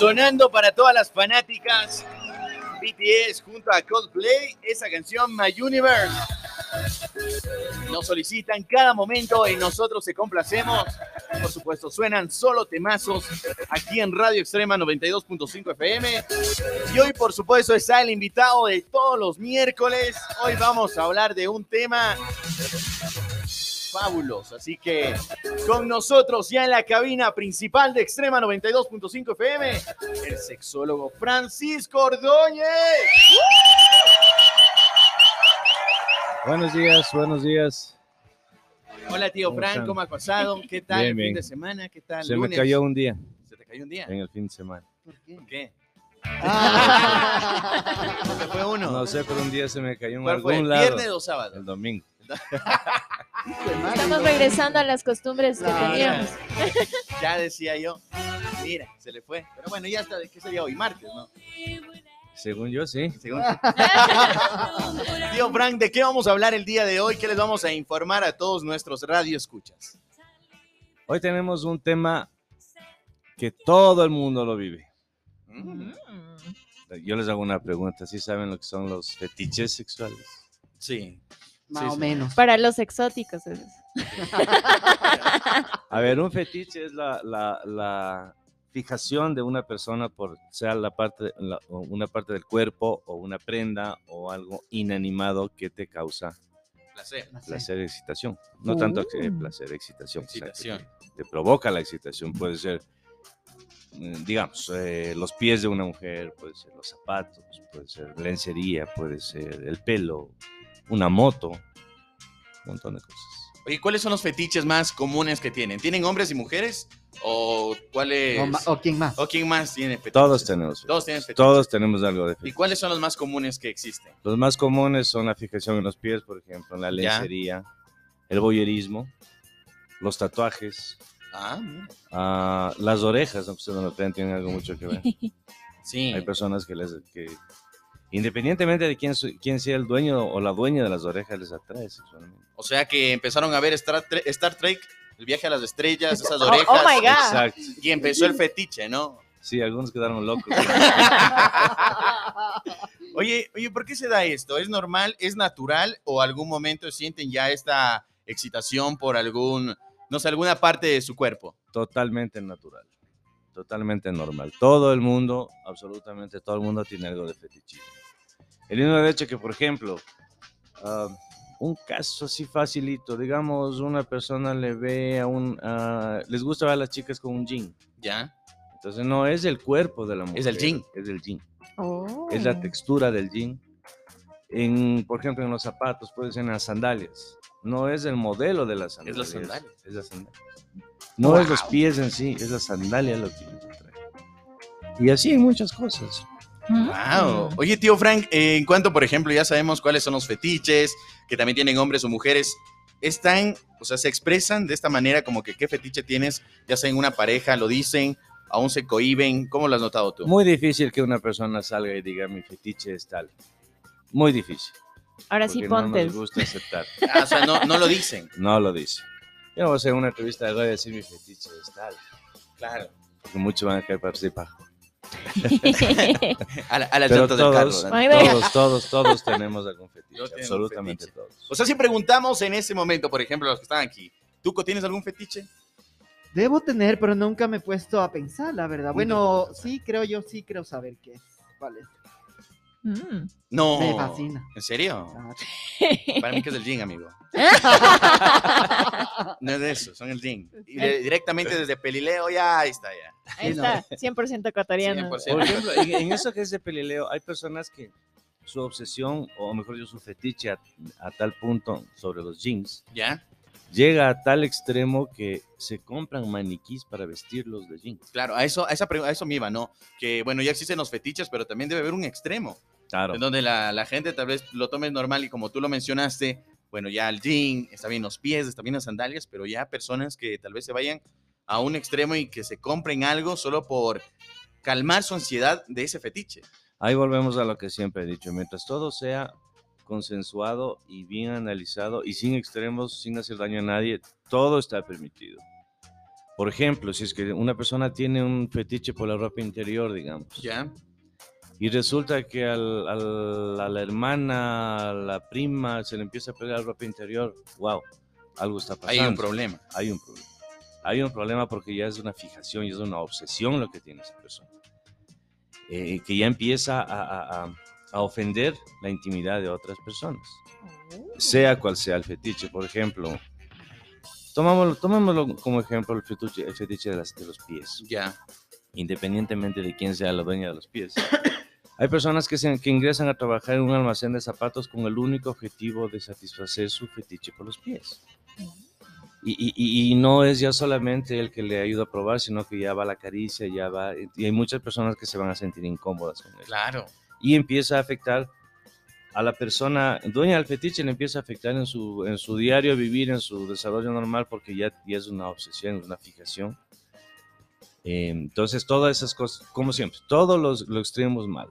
Sonando para todas las fanáticas BTS junto a Coldplay, esa canción My Universe. Nos solicitan cada momento y nosotros se complacemos. Por supuesto, suenan solo temazos aquí en Radio Extrema 92.5 FM. Y hoy, por supuesto, está el invitado de todos los miércoles. Hoy vamos a hablar de un tema fabuloso. Así que con nosotros ya en la cabina principal de Extrema 92.5 FM, el sexólogo Francisco Ordóñez. Buenos días, buenos días. Hola tío ¿Cómo Fran, están? ¿cómo ha pasado? ¿Qué tal Bien, el fin bien. de semana? ¿Qué tal? Se lunes? me cayó un día ¿Se te cayó un día? en el fin de semana. ¿Por qué? Ah. ¿Cómo te fue uno? No sé, pero un día se me cayó en ¿Cuál fue? algún lado. ¿Viernes o sábado? El domingo. Estamos regresando a las costumbres que teníamos. Ya decía yo. Mira, se le fue. Pero bueno, ya está. ¿Qué sería hoy? Martes, ¿no? Según yo, sí. Según- Tío Frank, ¿de qué vamos a hablar el día de hoy? ¿Qué les vamos a informar a todos nuestros radioescuchas? Hoy tenemos un tema que todo el mundo lo vive. Mm, Yo les hago una pregunta. ¿Sí saben lo que son los fetiches sexuales? Sí. Más Sí, o sí. menos. Para los exóticos. es eso. A ver, un fetiche es la, la- la fijación de una persona por sea la parte, la- una parte del cuerpo o una prenda o algo inanimado que te causa Placer. placer excitación. No tanto eh, Uh. placer, excitación. o sea, que Excitación. te provoca la excitación. Puede ser, mm, digamos, eh, los pies de una mujer, puede ser los zapatos, puede ser lencería, puede ser el pelo, una moto, un montón de cosas. Oye, ¿cuáles son los fetiches más comunes que tienen? ¿Tienen hombres y mujeres? ¿O cuáles? O, quién más. ¿O quién más tiene fetiches? Todos tenemos. Todos tienen fetiches. Todos tenemos algo de ¿Y fetiche. cuáles son los más comunes que existen? Los más comunes son la fijación en los pies, por ejemplo, la Ya. lencería, el boyerismo, los tatuajes, Ah, ah, las orejas, aunque ustedes no lo crean, tienen algo mucho que ver. Sí. Hay personas que les que independientemente de quién, quién sea el dueño o la dueña de las orejas les atrae sexualmente. O sea que empezaron a ver Star, Tre- Star Trek, el viaje a las estrellas, esas Oh, orejas. oh my God. Exacto. Y empezó el fetiche, ¿no? Sí, algunos quedaron locos. Oye, oye, ¿por qué se da esto? ¿Es normal? ¿Es natural? ¿O algún momento sienten ya esta excitación por algún, no sé, alguna parte de su cuerpo? Totalmente natural. Totalmente normal. Todo el mundo, absolutamente todo el mundo tiene algo de fetichismo. El mismo hecho que, por ejemplo, ah, un caso así facilito, digamos, una persona le ve a un, ah, les gusta ver a las chicas con un jean. ¿Ya? Entonces no es el cuerpo de la mujer. Es el jean. Es el jean. Oh. es la textura del jean. En, por ejemplo, en los zapatos, puede ser en las sandalias. No es el modelo de las Es la sandalias. sandalia. Es la sandalia. No es los Wow. pies en sí, es la sandalia lo que les atrae. Y así hay muchas cosas. Wow. Oye, tío Frank, eh, en cuanto, por ejemplo, ya sabemos cuáles son los fetiches, que también tienen hombres o mujeres, están, o sea, se expresan de esta manera como que qué fetiche tienes, ya sea en una pareja, lo dicen, aún se cohiben, ¿cómo lo has notado tú? Muy difícil que una persona salga y diga mi fetiche es tal. Muy difícil. Ahora sí porque no ponte. nos gusta aceptar. Ah, o sea, no, no lo dicen. No lo dice. Yo no voy a hacer una entrevista de radio y decir mi fetiche es tal. Claro. Porque muchos van a caer para participar. A la, a la Pero llanta del carro. todos, todos, todos, todos tenemos algún fetiche. Todos absolutamente fetiche. todos. O sea, si preguntamos en ese momento, por ejemplo, los que están aquí, ¿tú tienes algún fetiche? Debo tener, pero nunca me he puesto a pensar, la verdad. Bueno, sí, creo yo, sí creo saber qué es. ¿Cuál es? Mm. No. Me fascina. ¿En serio? Para mí que es el jean, amigo. No es de eso, son el jean. Y de- directamente desde Pelileo, ya, ahí está, ya. Ahí está, 100% ecuatoriano. 100%. Por ejemplo, en, en eso que es de pelileo, hay personas que su obsesión, o mejor dicho, su fetiche a, a tal punto sobre los jeans, ¿Ya? llega a tal extremo que se compran maniquís para vestirlos de jeans. Claro, a eso, a, esa, a eso me iba, ¿no? Que, bueno, ya existen los fetiches, pero también debe haber un extremo. Claro. En donde la, la gente tal vez lo tome normal y como tú lo mencionaste, bueno, ya el jean, está bien los pies, está bien las sandalias, pero ya personas que tal vez se vayan a un extremo y que se compren algo solo por calmar su ansiedad de ese fetiche. Ahí volvemos a lo que siempre he dicho, mientras todo sea consensuado y bien analizado y sin extremos, sin hacer daño a nadie, todo está permitido. Por ejemplo, si es que una persona tiene un fetiche por la ropa interior, digamos, Ya. Y resulta que al- al- a la hermana, a la prima, se le empieza a pegar ropa interior, wow, algo está pasando. Hay un problema. Hay un problema. Hay un problema porque ya es una fijación y es una obsesión lo que tiene esa persona. Eh, que ya empieza a, a- a- ofender la intimidad de otras personas. Sea cual sea el fetiche, por ejemplo. Tomámoslo, tomémoslo como ejemplo el fetiche, el fetiche de, las- de los pies. Ya. Independientemente de quién sea la dueña de los pies. Hay personas que, se- que ingresan a trabajar en un almacén de zapatos con el único objetivo de satisfacer su fetiche por los pies. Y, y- y- no es ya solamente el que le ayuda a probar, sino que ya va la caricia, ya va... Y hay muchas personas que se van a sentir incómodas con él. Claro. Y empieza a afectar a la persona, dueña del fetiche, le empieza a afectar en su, en su diario vivir, en su desarrollo normal, porque ya, ya es una obsesión, es una fijación. Eh, entonces, todas esas cosas, como siempre, todos los, los extremos mal.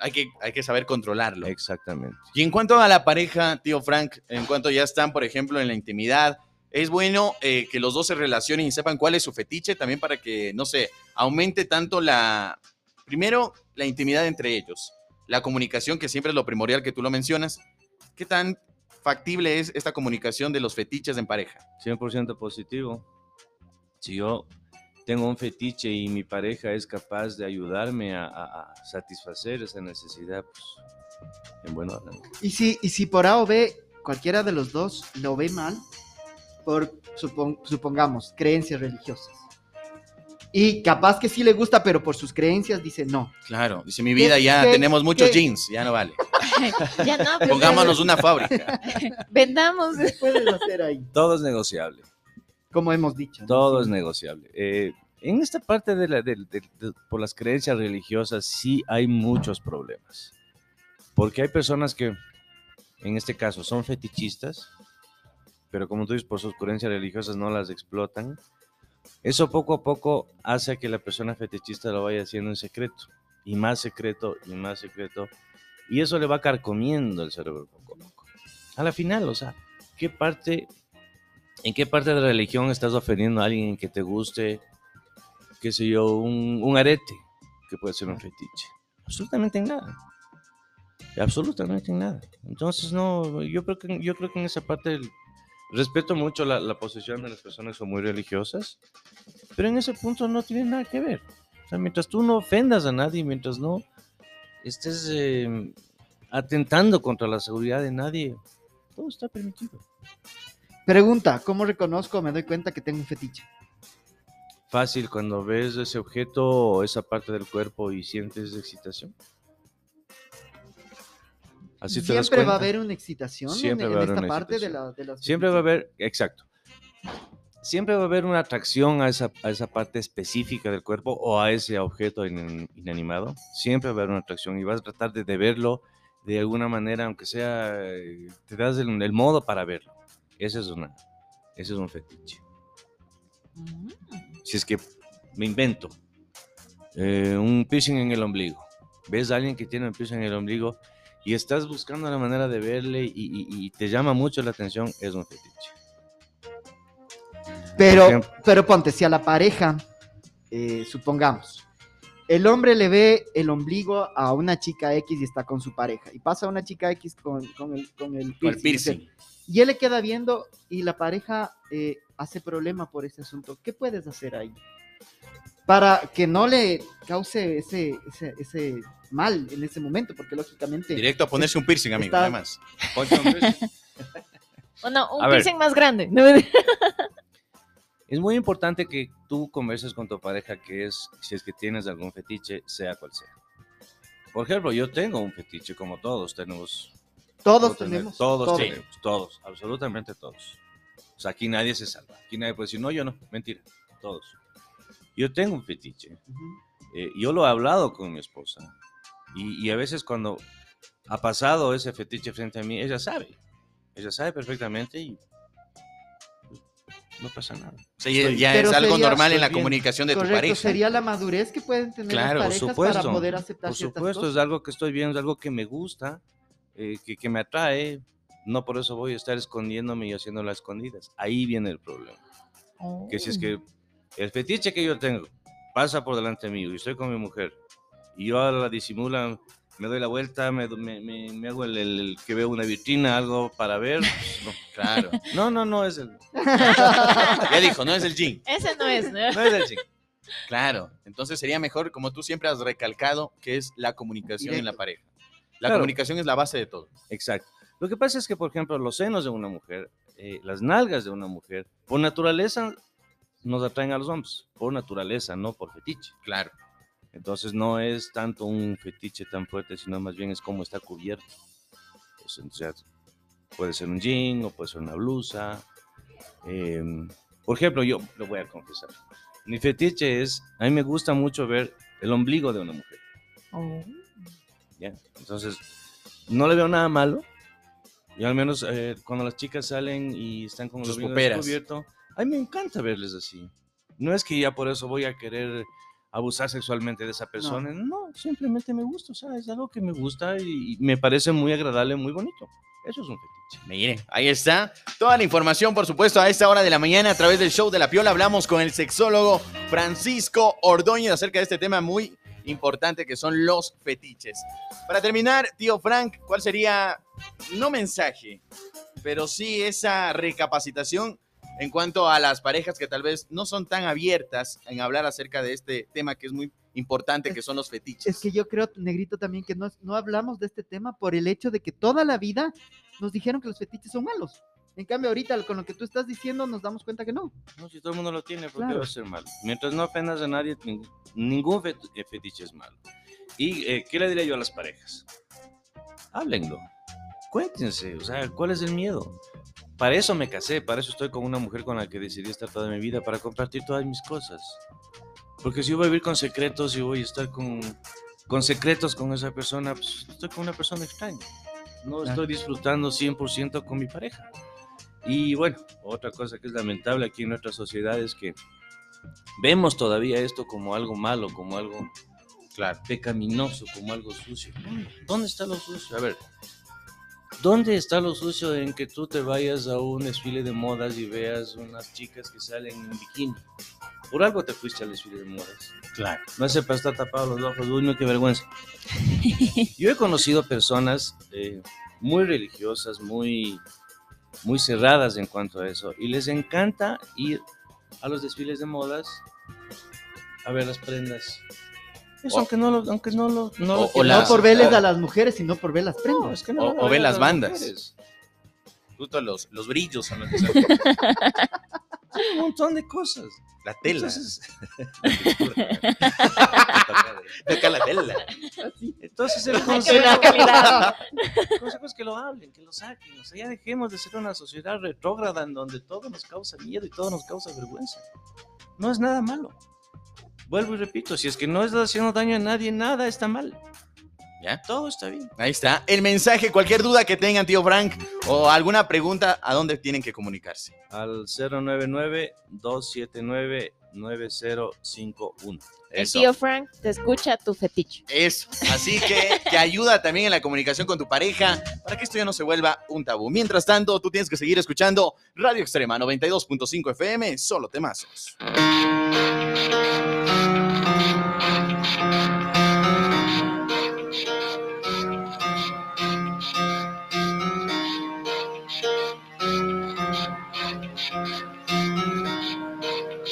Hay que, hay que saber controlarlo. Exactamente. Y en cuanto a la pareja, tío Frank, en cuanto ya están, por ejemplo, en la intimidad, es bueno eh, que los dos se relacionen y sepan cuál es su fetiche también para que, no sé, aumente tanto la, primero, la intimidad entre ellos, la comunicación, que siempre es lo primordial que tú lo mencionas. ¿Qué tan factible es esta comunicación de los fetiches en pareja? 100% positivo. Si yo tengo un fetiche y mi pareja es capaz de ayudarme a, a- a satisfacer esa necesidad, pues, en buen orden. Y si, y si por A o B cualquiera de los dos lo ve mal, por supon- supongamos creencias religiosas. Y capaz que sí le gusta, pero por sus creencias dice no. Claro, dice mi vida, ¿Qué- ya qué- tenemos muchos qué- jeans, ya no vale. ya no, Pongámonos una fábrica. vendamos. ¿Qué puedes hacer ahí? Todo es negociable. Como hemos dicho. ¿no? Todo es negociable. Eh, en esta parte de, la, de- de- de- por las creencias religiosas sí hay muchos problemas. Porque hay personas que, en este caso, son fetichistas, pero como tú dices, por sus creencias religiosas no las explotan. Eso poco a poco hace que la persona fetichista lo vaya haciendo en secreto, y más secreto, y más secreto, y eso le va carcomiendo el cerebro poco a poco. A la final, o sea, ¿qué parte ¿En qué parte de la religión estás ofendiendo a alguien que te guste, qué sé yo, un, un arete, que puede ser un fetiche? Absolutamente en nada. Absolutamente en nada. Entonces, no, yo creo que, yo creo que en esa parte el- respeto mucho la, la posición de las personas que son muy religiosas, pero en ese punto no tiene nada que ver. O sea, mientras tú no ofendas a nadie, mientras no estés eh, atentando contra la seguridad de nadie, todo está permitido. Pregunta, ¿cómo reconozco me doy cuenta que tengo un fetiche? fácil cuando ves ese objeto o esa parte del cuerpo y sientes excitación. Así te das Siempre va a haber una excitación en- Siempre en, va haber esta parte de, la, de las Siempre va a haber, exacto. Siempre va a haber una atracción a esa, a esa parte específica del cuerpo o a ese objeto in- inanimado. Siempre va a haber una atracción y vas a tratar de, de verlo de alguna manera, aunque sea, eh, te das el, el modo para verlo. Ese es, una, ese es un fetiche. si es que me invento eh, un piercing en el ombligo, ves a alguien que tiene un piercing en el ombligo y estás buscando la manera de verle y, y- y te llama mucho la atención, es un fetiche. Pero, ejemplo. pero ponte, si a la pareja, eh, supongamos, el hombre le ve el ombligo a una chica X y está con su pareja, y pasa una chica X con, con el, con el Con el piercing, y él le queda viendo y la pareja eh, hace problema por ese asunto, ¿qué puedes hacer ahí? Para que no le cause ese, ese, ese mal en ese momento, porque lógicamente... Directo a ponerse un piercing, amigo, Está- nada más. Ponte un piercing. O no, un A ver. piercing más grande. Es muy importante que tú converses con tu pareja que es, si es que tienes algún fetiche, sea cual sea. Por ejemplo, yo tengo un fetiche, como todos tenemos. Todos tenemos. Todos todos. tenemos, todos, absolutamente todos. O sea, aquí nadie se salva. Aquí nadie puede decir, no, yo no, mentira, todos. Yo tengo un fetiche. Ujú. Eh, yo lo he hablado con mi esposa. Y, y a veces cuando ha pasado ese fetiche frente a mí, ella sabe. Ella sabe perfectamente y no pasa nada. O sea, ya, Estoy- ya Pero es algo sería- normal en la bien. comunicación de tu Correcto, pareja. sería la madurez que pueden tener Claro, las parejas supuesto, para poder aceptar Por ciertas supuesto, es cosas. algo que estoy viendo, es algo que me gusta, eh, que, que me atrae. No por eso voy a estar escondiéndome y haciéndolo a escondidas. Ahí viene el problema. Que si es que el fetiche que yo tengo pasa por delante mío y estoy con mi mujer y yo ahora la disimula, me doy la vuelta, me, me- me- me hago el, el- el que veo una vitrina, algo para ver. No, Claro. no, no, no es el, Ya dijo, no es el jean. Ese no es, ¿no? no es el chico. Claro. Entonces sería mejor, como tú siempre has recalcado, que es la comunicación en la Directo. pareja. La Claro. comunicación es la base de todo. Exacto. Lo que pasa es que, por ejemplo, los senos de una mujer, eh, las nalgas de una mujer, por naturaleza nos atraen a los hombres, por naturaleza, no por fetiche. Claro. Entonces no es tanto un fetiche tan fuerte, sino más bien es cómo está cubierto. Pues, o sea, puede ser un jean o puede ser una blusa. Em, por ejemplo, yo lo voy a confesar. Mi fetiche es, a mí me gusta mucho ver el ombligo de una mujer. Oh. ¿ya? Entonces, no le veo nada malo. Yo al menos eh, cuando las chicas salen y están con el ombligo descubierto, a mí me encanta verles así. No es que ya por eso voy a querer abusar sexualmente de esa persona. No, simplemente me gusta. O sea, es algo que me gusta y, y me parece muy agradable, muy bonito. Eso es un fetiche. Mire, ahí está. Toda la información, por supuesto, a esta hora de la mañana a través del show de la Piola. Hablamos con el sexólogo Francisco Ordóñez acerca de este tema muy importante que son los fetiches. Para terminar, tío Frank, ¿cuál sería, no mensaje, pero sí esa recapacitación en cuanto a las parejas que tal vez no son tan abiertas en hablar acerca de este tema que es muy importante, que son los fetiches? Es que yo creo, Negrito, también que no, no hablamos de este tema por el hecho de que toda la vida nos dijeron que los fetiches son malos. En cambio, ahorita con lo que tú estás diciendo nos damos cuenta que no. No, si todo el mundo lo tiene, ¿por qué Claro. va a ser malo? Mientras no ofendas a nadie, ning- ningún eh, fetiche es malo. ¿Y eh, qué le diría yo a las parejas? Háblenlo. Cuéntense, o sea, ¿cuál es el miedo? Para eso me casé, para eso estoy con una mujer con la que decidí estar toda mi vida, para compartir todas mis cosas. Porque si yo voy a vivir con secretos y voy a estar con, con secretos con esa persona, pues estoy con una persona extraña. No estoy disfrutando 100% con mi pareja. Y bueno, otra cosa que es lamentable aquí en nuestra sociedad es que vemos todavía esto como algo malo, como algo Claro. pecaminoso, como algo sucio. ¿Dónde está lo sucio? A ver, ¿dónde está lo sucio en que tú te vayas a un desfile de modas y veas unas chicas que salen en bikini? Por algo te fuiste al desfile de modas. Claro. No sé para estar tapado los ojos, uy, no, qué vergüenza. Yo he conocido personas eh, muy religiosas, muy, muy cerradas en cuanto a eso, y les encanta ir a los desfiles de modas a ver las prendas. Eso, O- aunque no lo, aunque no lo, no lo o- la- por verles a las mujeres, sino por ver las No, prendas. es que no O- a las bandas. mujeres. Justo los, los brillos son los que son. Un montón de cosas. La tela. Entonces, Toca la tela. entonces el consejo, el consejo es que lo hablen, que lo saquen. O sea, ya dejemos de ser una sociedad retrógrada en donde todo nos causa miedo y todo nos causa vergüenza. No es nada malo. Vuelvo y repito, si es que no estás haciendo daño a nadie, nada está mal. ¿Ya? Todo está bien. Ahí está. El mensaje, cualquier duda que tengan, tío Frank, o alguna pregunta, ¿a dónde tienen que comunicarse? Al 099-279-9051. El Eso. tío Frank te escucha tu fetiche. Eso. Así que te ayuda también en la comunicación con tu pareja para que esto ya no se vuelva un tabú. Mientras tanto, tú tienes que seguir escuchando Radio Extrema 92.5 FM, solo temazos.